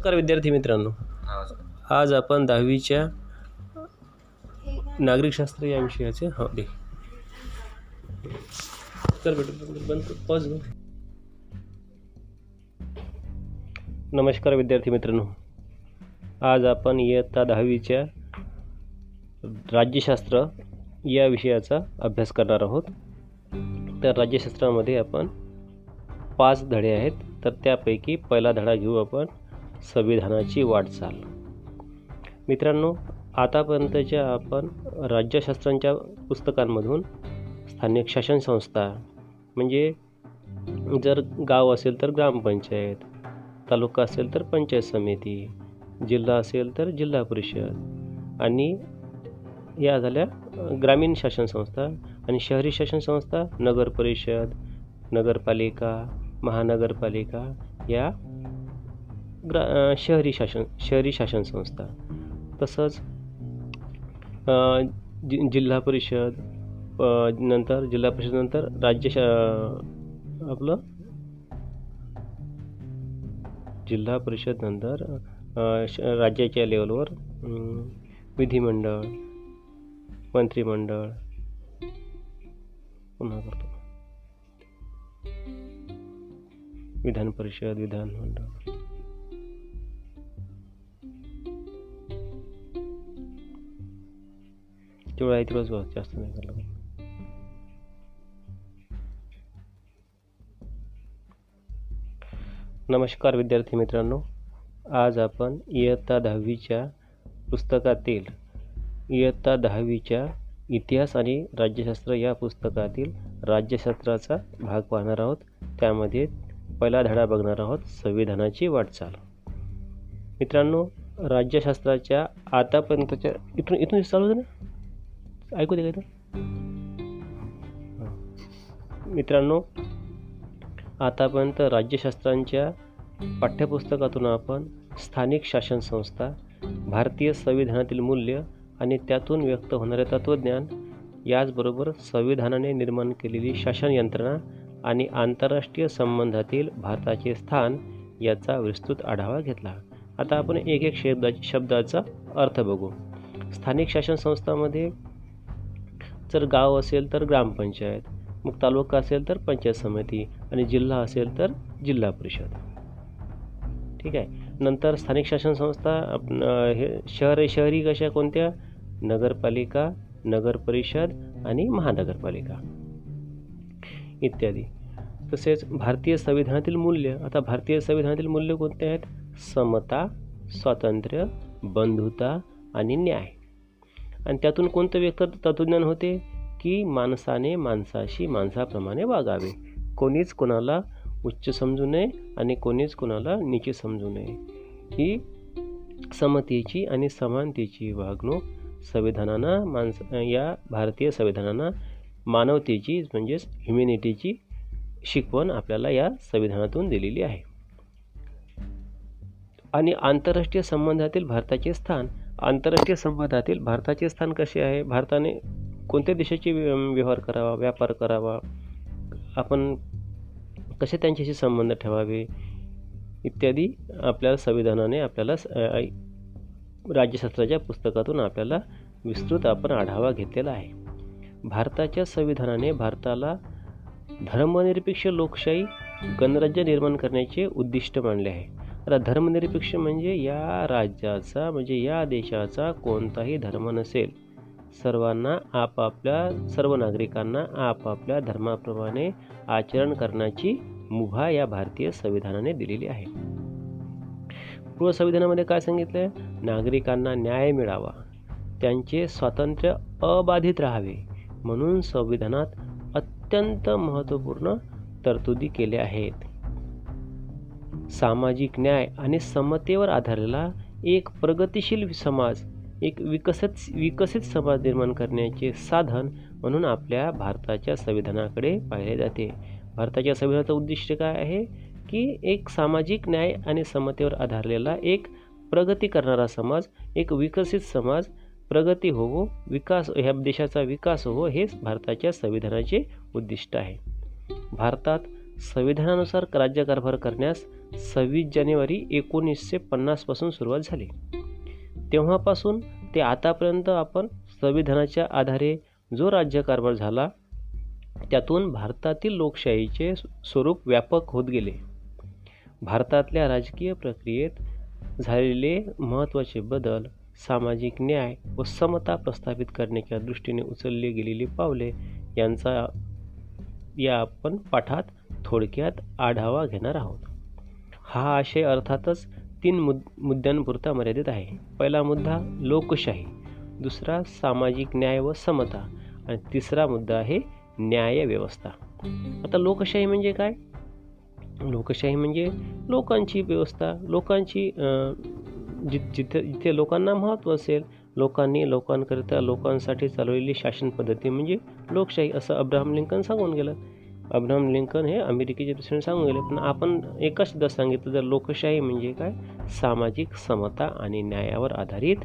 नमस्कार विद्यार्थी मित्रांनो. आज आपण दहावीच्या नागरिकशास्त्र या विषयाचे हो दे. कर बंद पॉज नमस्कार विद्यार्थी मित्रांनो. आज आपण इयत्ता दहावीच्या राज्यशास्त्र या विषयाचा अभ्यास करणार आहोत. तर राज्यशास्त्रामध्ये आपण पाच धडे आहेत. तर त्यापैकी पहिला धडा घेऊ आपण. संविधानाची वाटचाल. मित्रांनो आतापर्यंतच्या आपण राज्यशास्त्रांच्या पुस्तकांमधून स्थानिक शासन संस्था म्हणजे जर गाव असेल तर ग्रामपंचायत तालुका असेल तर पंचायत समिती जिल्हा असेल तर जिल्हा परिषद आणि या झाल्या ग्रामीण शासन संस्था आणि शहरी शासन संस्था नगर परिषद नगरपालिका महानगरपालिका या ग्रा शहरी शासन शहरी शासन संस्था. तसंच जि जिल्हा परिषद नंतर जिल्हा परिषदनंतर राज्य शा आपलं? जिल्हा परिषद नंतर श राज्याच्या लेवलवर विधिमंडळ मंत्रिमंडळ पुन्हा करतो. विधान परिषद विधानमंडळ तेवढं आहे तेवढंच बस जास्त नाही झालं नमस्कार विद्यार्थी मित्रांनो आज आपण इयत्ता दहावीच्या पुस्तकातील इयत्ता दहावीच्या इतिहास आणि राज्यशास्त्र या पुस्तकातील राज्यशास्त्राचा भाग पाहणार आहोत. त्यामध्ये पहिला धडा बघणार आहोत संविधानाची वाटचाल. मित्रांनो राज्यशास्त्राच्या आतापर्यंतच्या इथून इथून चालू होतं ना ऐकू दे का मित्रांनो आतापर्यंत राज्यशास्त्रांच्या पाठ्यपुस्तकातून आपण स्थानिक शासन संस्था भारतीय संविधानातील मूल्य आणि त्यातून व्यक्त होणारे तत्त्वज्ञान याचबरोबर संविधानाने निर्माण केलेली शासन यंत्रणा आणि आंतरराष्ट्रीय संबंधातील भारताचे स्थान याचा विस्तृत आढावा घेतला. आता आपण एक एक शब्दा शब्दाचा अर्थ बघू. स्थानिक शासन संस्थामध्ये जर गाव असेल तर ग्रामपंचायत मग तालुका असेल तर पंचायत समिती आणि जिल्हा असेल तर जिल्हा परिषद. ठीक आहे? नंतर स्थानिक शासन संस्था हे शहर शहरी कशा कोणत्या? नगरपालिका नगर परिषद आणि महानगरपालिका इत्यादी. तसेच भारतीय संविधानातील मूल्य आता भारतीय संविधानातील मूल्य कोणते आहेत? समता स्वातंत्र्य बंधुता आणि न्याय. आणि त्यातून कोणतं व्यक्त तत्वज्ञान होते? की माणसाने माणसाशी माणसाप्रमाणे वागावे. कोणीच कोणाला उच्च समजू नये आणि कोणीच कोणाला नीचे समजू नये. ही समतेची आणि समानतेची वागणूक संविधानानं माणस या भारतीय संविधानानं मानवतेची म्हणजेच ह्युमॅनिटीची शिकवण आपल्याला या संविधानातून दिलेली आहे. आणि आंतरराष्ट्रीय संबंधातील भारताचे स्थान आंतरराष्ट्रीय संबंधातील भारताचे स्थान कसे आहे? भारताने कोणत्या देशाची व्यवहार करावा व्यापार करावा? आपण कसे त्यांच्याशी संबंध ठेवावे? इत्यादी आपल्या संविधानाने आपल्याला स- राज्यशास्त्राच्या पुस्तकातून आपल्याला विस्तृत आपण आढावा घेतलेला आहे. भारताच्या संविधानाने भारताला धर्मनिरपेक्ष लोकशाही गणराज्य निर्माण करण्याचे उद्दिष्ट मानले आहे. तर धर्मनिरपेक्ष म्हणजे या राज्याचा म्हणजे या देशाचा कोणताही धर्म नसेल. सर्वांना आपापल्या सर्व नागरिकांना आपापल्या धर्माप्रमाणे आचरण करण्याची मुभा या भारतीय संविधानाने दिलेली आहे. पूर्व संविधानामध्ये काय सांगितलं आहे नागरिकांना न्याय मिळावा. त्यांचे स्वातंत्र्य अबाधित राहावे. म्हणून संविधानात अत्यंत महत्त्वपूर्ण तरतुदी केल्या आहेत. सामाजिक न्याय आणि समतेवर आधारलेला एक प्रगतिशील समाज एक विकसित विकसित समाज निर्माण करण्याचे साधन म्हणून आपल्या भारताच्या संविधानाकडे पाहिले जाते. भारताच्या संविधानाचं उद्दिष्ट काय आहे? की एक सामाजिक न्याय आणि समतेवर आधारलेला एक प्रगती करणारा समाज एक विकसित समाज प्रगती होवो विकास ह्या देशाचा विकास होवो हेच भारताच्या संविधानाचे उद्दिष्ट आहे. भारतात संविधानानुसार राज्यकारभार करण्यास सव्वीस जानेवारी एकोणीसशे पन्नासपासून सुरुवात झाली. तेव्हापासून ते आतापर्यंत आपण संविधानाच्या आधारे जो राज्यकारभार झाला त्यातून भारतातील लोकशाहीचे स्वरूप व्यापक होत गेले. भारतातल्या राजकीय प्रक्रियेत झालेले महत्त्वाचे बदल सामाजिक न्याय व समता प्रस्थापित करण्याच्या दृष्टीने उचलली गेलेली पावले यांचा या आपण पाठात थोडक्यात आढावा घेणार आहोत. हा आशय अर्थातच तीन मुद मुद्द्यांपुरता मर्यादित आहे. पहिला मुद्दा लोकशाही. दुसरा सामाजिक न्याय व समता. आणि तिसरा मुद्दा आहे न्याय व्यवस्था. आता लोकशाही म्हणजे काय? लोकशाही म्हणजे लोकांची व्यवस्था लोकांची जि जिथे जिथे लोकांना महत्त्व असेल लोकांनी लोकांकरिता लोकांसाठी चालवलेली शासन पद्धती म्हणजे लोकशाही असं अब्राहम लिंकन सांगून गेलं. अब्राहम लिंकन हे अमेरिकेचे प्रेसिडेंट सांगून गेले पण आपण एकच शब्द सांगितलं तर लोकशाही म्हणजे काय? सामाजिक समता आणि न्यायावर आधारित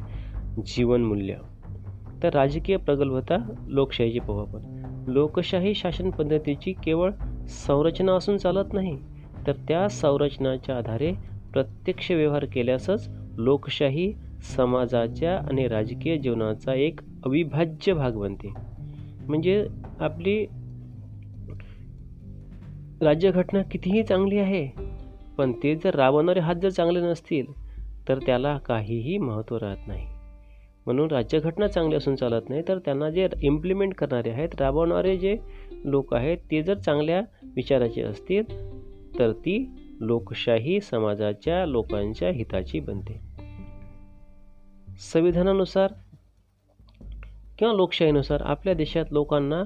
जीवनमूल्य. तर राजकीय प्रगल्भता लोकशाहीची पाहू आपण लोकशाही शासन पद्धतीची केवळ संरचना असून चालत नाही तर त्या संरचनाच्या आधारे प्रत्यक्ष व्यवहार केल्यासच लोकशाही समाजाच्या आणि राजकीय जीवनाचा एक अविभाज्य भाग बनते. म्हणजे आपली राज्यघटना कितीही चांगली आहे पण ते जर राबवणारे हात जर चांगले नसतील तर त्याला काहीही महत्त्व राहत नाही. म्हणून राज्यघटना चांगली असून चालत नाही तर त्यांना जे इम्प्लिमेंट करणारे आहेत राबवणारे जे लोक आहेत ते जर चांगल्या विचाराचे असतील तर ती लोकशाही समाजाच्या लोकांच्या हिताची बनते. संविधानानुसार किंवा लोकशाहीनुसार आपल्या देशात लोकांना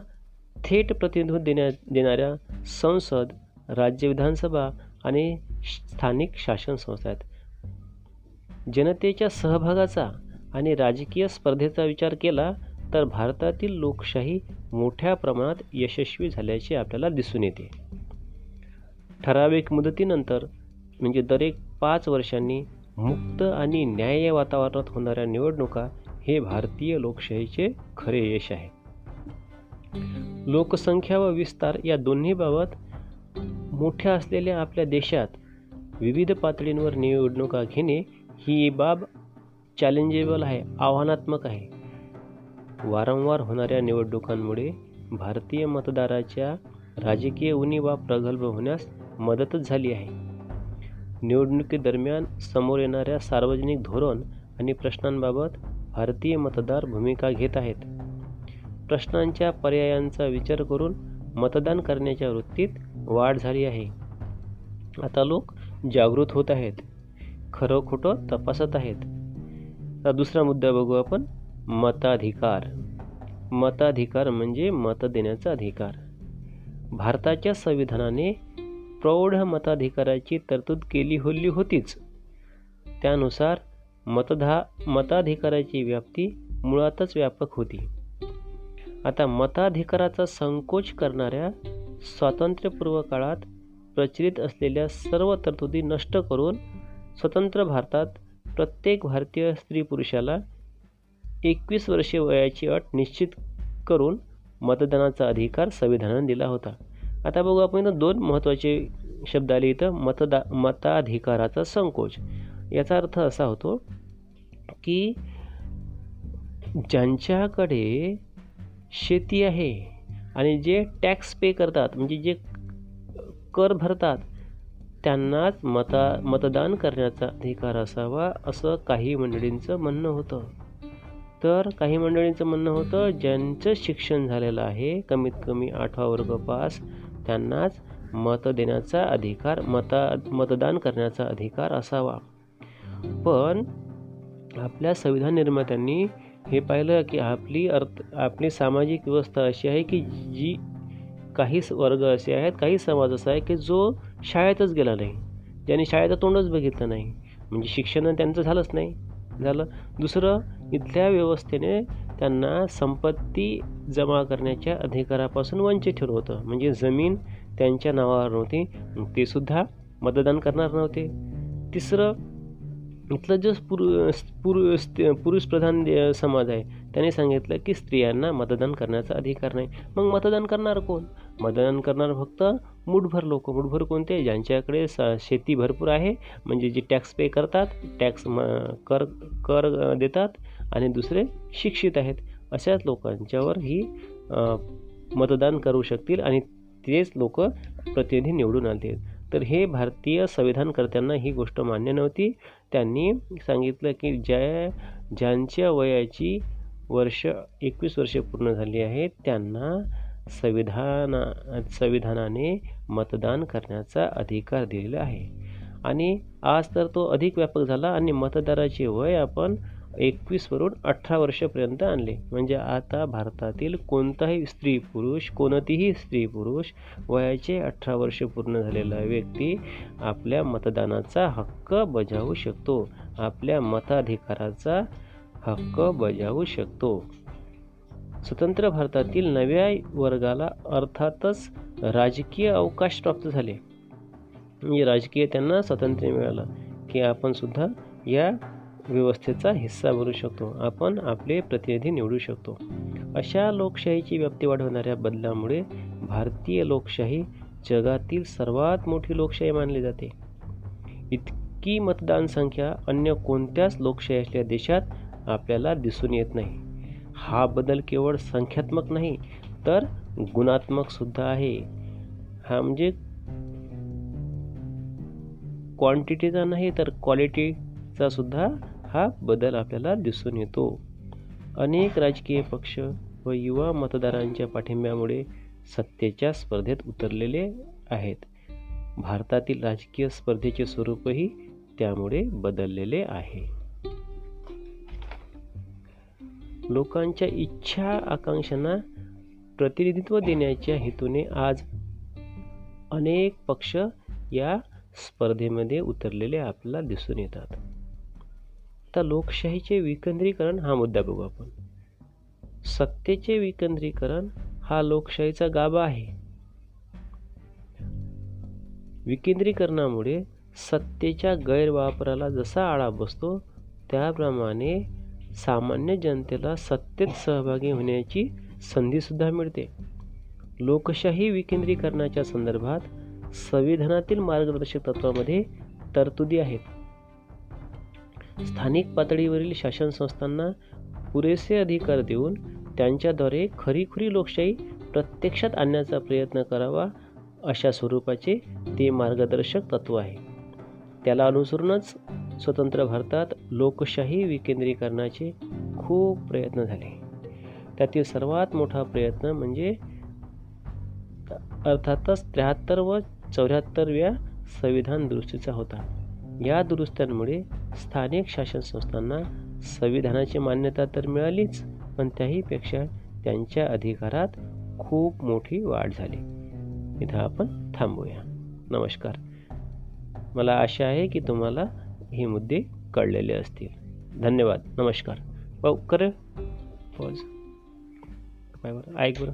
थेट प्रतिनिधित्व देण्या देणाऱ्या संसद राज्य विधानसभा आणि स्थानिक शासन संस्था आहेत. जनतेच्या सहभागाचा आणि राजकीय स्पर्धेचा विचार केला तर भारतातील लोकशाही मोठ्या प्रमाणात यशस्वी झाल्याचे आपल्याला दिसून येते. ठराविक मुदतीनंतर म्हणजे दरेक पाच वर्षांनी मुक्त आणि न्याय्य वातावरणात होणाऱ्या निवडणुका हे भारतीय लोकशाहीचे खरे यश आहे. लोकसंख्या व विस्तार या दोन्ही बाबत मोठ्या असलेल्या आपल्या देशात विविध पातळींवर निवडणुका घेणे ही बाब चॅलेंजेबल आहे आव्हानात्मक आहे. वारंवार होणाऱ्या निवडणुकांमुळे भारतीय मतदाराच्या राजकीय उणीवा प्रगल्भ होण्यास मदतच झाली आहे. निवडणुकीदरम्यान समोर येणाऱ्या सार्वजनिक धोरण आणि प्रश्नांबाबत भारतीय मतदार भूमिका घेत आहेत. प्रश्नांच्या पर्यायांचा विचार करून मतदान करण्याच्या वृत्तीत वाढ झाली आहे. आता लोक जागृत होत आहेत. खरं खोटं तपासत आहेत. आता दुसरा मुद्दा बघू आपण. मताधिकार. मताधिकार म्हणजे मत देण्याचा अधिकार. भारताच्या संविधानाने प्रौढ मताधिकाराची तरतूद केली होली होतीच. त्यानुसार मतधा मताधिकाराची व्याप्ती मुळातच व्यापक होती. आता मताधिकाराचा संकोच करणाऱ्या स्वातंत्र्यपूर्व काळात प्रचलित असलेल्या सर्व तरतुदी नष्ट करून स्वतंत्र भारतात प्रत्येक भारतीय स्त्री पुरुषाला एकवीस वर्षे वयाची अट निश्चित करून मतदानाचा अधिकार संविधानाने दिला होता. आता बघू आपण इथं दोन महत्त्वाचे शब्द आले इथं मतदा मताधिकाराचा संकोच. याचा अर्थ असा होतो की ज्यांच्याकडे शेती आहे. आणि जे टॅक्स पे करतात म्हणजे जे कर भरतात त्यांनाच मता मतदान करण्याचा अधिकार असावा असं काही मंडळींचं म्हणणं होतं. तर काही मंडळींचं म्हणणं होतं ज्यांचं शिक्षण झालेलं आहे कमीत कमी आठवा वर्ग पास त्यांनाच मत देण्याचा अधिकार मता मतदान करण्याचा अधिकार असावा. पण आपल्या संविधान निर्मात्यांनी हे पाहिलं की आपली अर्थ आपली सामाजिक व्यवस्था अशी आहे की जी काही वर्ग असे आहेत काही समाज असा आहे की जो शाळेतच गेला नाही. ज्याने शाळेचं तोंडच बघितलं नाही. म्हणजे शिक्षण त्यांचं झालंच नाही. झालं. दुसरं इथल्या व्यवस्थेने त्यांना संपत्ती जमा करण्याच्या अधिकारापासून वंचित ठेवलं होतं. म्हणजे जमीन त्यांच्या नावावर नव्हती. ते सुद्धा मतदान करणार नव्हते. तिसरं इथलं जो पुरु पुरुष प्रधान समाज आहे त्याने सांगितलं की स्त्रियांना मतदान करण्याचा अधिकार नाही. मग मतदान करणार कोण? मतदान करणार फक्त मुठभर लोक. मुठभर कोणते? ज्यांच्याकडे स शेती भरपूर आहे म्हणजे जे टॅक्स पे करतात टॅक्स म कर कर देतात आणि दुसरे शिक्षित आहेत. अशाच लोकांच्यावर ही मतदान करू शकतील आणि तेच लोक प्रतिनिधी निवडून आणतील. तर हे भारतीय संविधानकर्त्यांना ही गोष्ट मान्य नव्हती. त्यांनी सांगितलं की ज्या ज्यांच्या वयाची वर्ष एकवीस वर्षे पूर्ण झाली आहेत त्यांना संविधाना संविधानाने मतदान करण्याचा अधिकार दिलेला आहे. आणि आज तर तो अधिक व्यापक झाला आणि मतदाराचे वय आपण एकवीसवरून अठरा वर्षापर्यंत आणले. म्हणजे आता भारतातील कोणताही स्त्री पुरुष कोणतीही स्त्री पुरुष वयाचे अठरा वर्ष पूर्ण झालेला व्यक्ती आपल्या मतदानाचा हक्क बजावू शकतो. आपल्या मताधिकाराचा हक्क बजावू शकतो. स्वतंत्र भारतातील नव्या वर्गाला अर्थातच राजकीय अवकाश प्राप्त झाले. म्हणजे राजकीय त्यांना स्वातंत्र्य मिळालं. की आपण सुद्धा या व्यवस्थेचा हिस्सा बनू शकतो. आपण आपले प्रतिनिधी निवडू शकतो. अशा लोकशाहीची व्याप्ती वाढवणाऱ्या बदलामुळे भारतीय लोकशाही जगातील सर्वात मोठी लोकशाही मानली जाते. इतकी मतदान संख्या अन्य कोणत्याच लोकशाही असलेल्या देशात आपल्याला दिसून येत नाही. हा बदल केवळ संख्यात्मक नाही तर गुणात्मक सुद्धा आहे. हा म्हणजे क्वांटिटीचा नाही तर क्वालिटीचा सुद्धा हा बदल आपल्याला दिसून येतो. अनेक राजकीय पक्ष व युवा मतदारांच्या पाठिंब्यामुळे सत्तेच्या स्पर्धेत उतरलेले आहेत. भारतातील राजकीय स्पर्धेचे स्वरूपही त्यामुळे बदललेले आहे. लोकांच्या इच्छा आकांक्षांना प्रतिनिधित्व देण्याच्या हेतूने आज अनेक पक्ष या स्पर्धेमध्ये उतरलेले आपल्याला दिसून येतात. आता लोकशाहीचे विकेंद्रीकरण हा मुद्दा बघू आपण. सत्तेचे विकेंद्रीकरण हा लोकशाहीचा गाभा आहे. विकेंद्रीकरणामुळे सत्तेच्या गैरवापराला जसा आळा बसतो त्याप्रमाणे सामान्य जनतेला सत्तेत सहभागी होण्याची संधीसुद्धा मिळते. लोकशाही विकेंद्रीकरणाच्या संदर्भात संविधानातील मार्गदर्शक तत्वामध्ये तरतुदी आहेत. स्थानिक पातळीवरील शासन संस्थांना पुरेसे अधिकार देऊन त्यांच्याद्वारे खरीखुरी लोकशाही प्रत्यक्षात आणण्याचा प्रयत्न करावा अशा स्वरूपाचे ते मार्गदर्शक तत्व आहे. त्याला अनुसरूनच स्वतंत्र भारतात लोकशाही विकेंद्रीकरणाचे खूप प्रयत्न झाले. त्यातील सर्वात मोठा प्रयत्न म्हणजे अर्थातच त्र्याहत्तर व चौऱ्याहत्तरव्या संविधान दुरुस्तीचा होता. या दुरुस्त्यांमुळे स्थानिक शासन संस्थांना संविधानाची मान्यता तर मिळालीच पण त्याहीपेक्षा त्यांच्या अधिकारात खूप मोठी वाढ झाली. इथं आपण थांबूया. नमस्कार. मला आशा आहे की तुम्हाला हे मुद्दे कळलेले असतील. धन्यवाद. नमस्कार. भाऊ कर. पॉज काय बरं? ऐक बरं.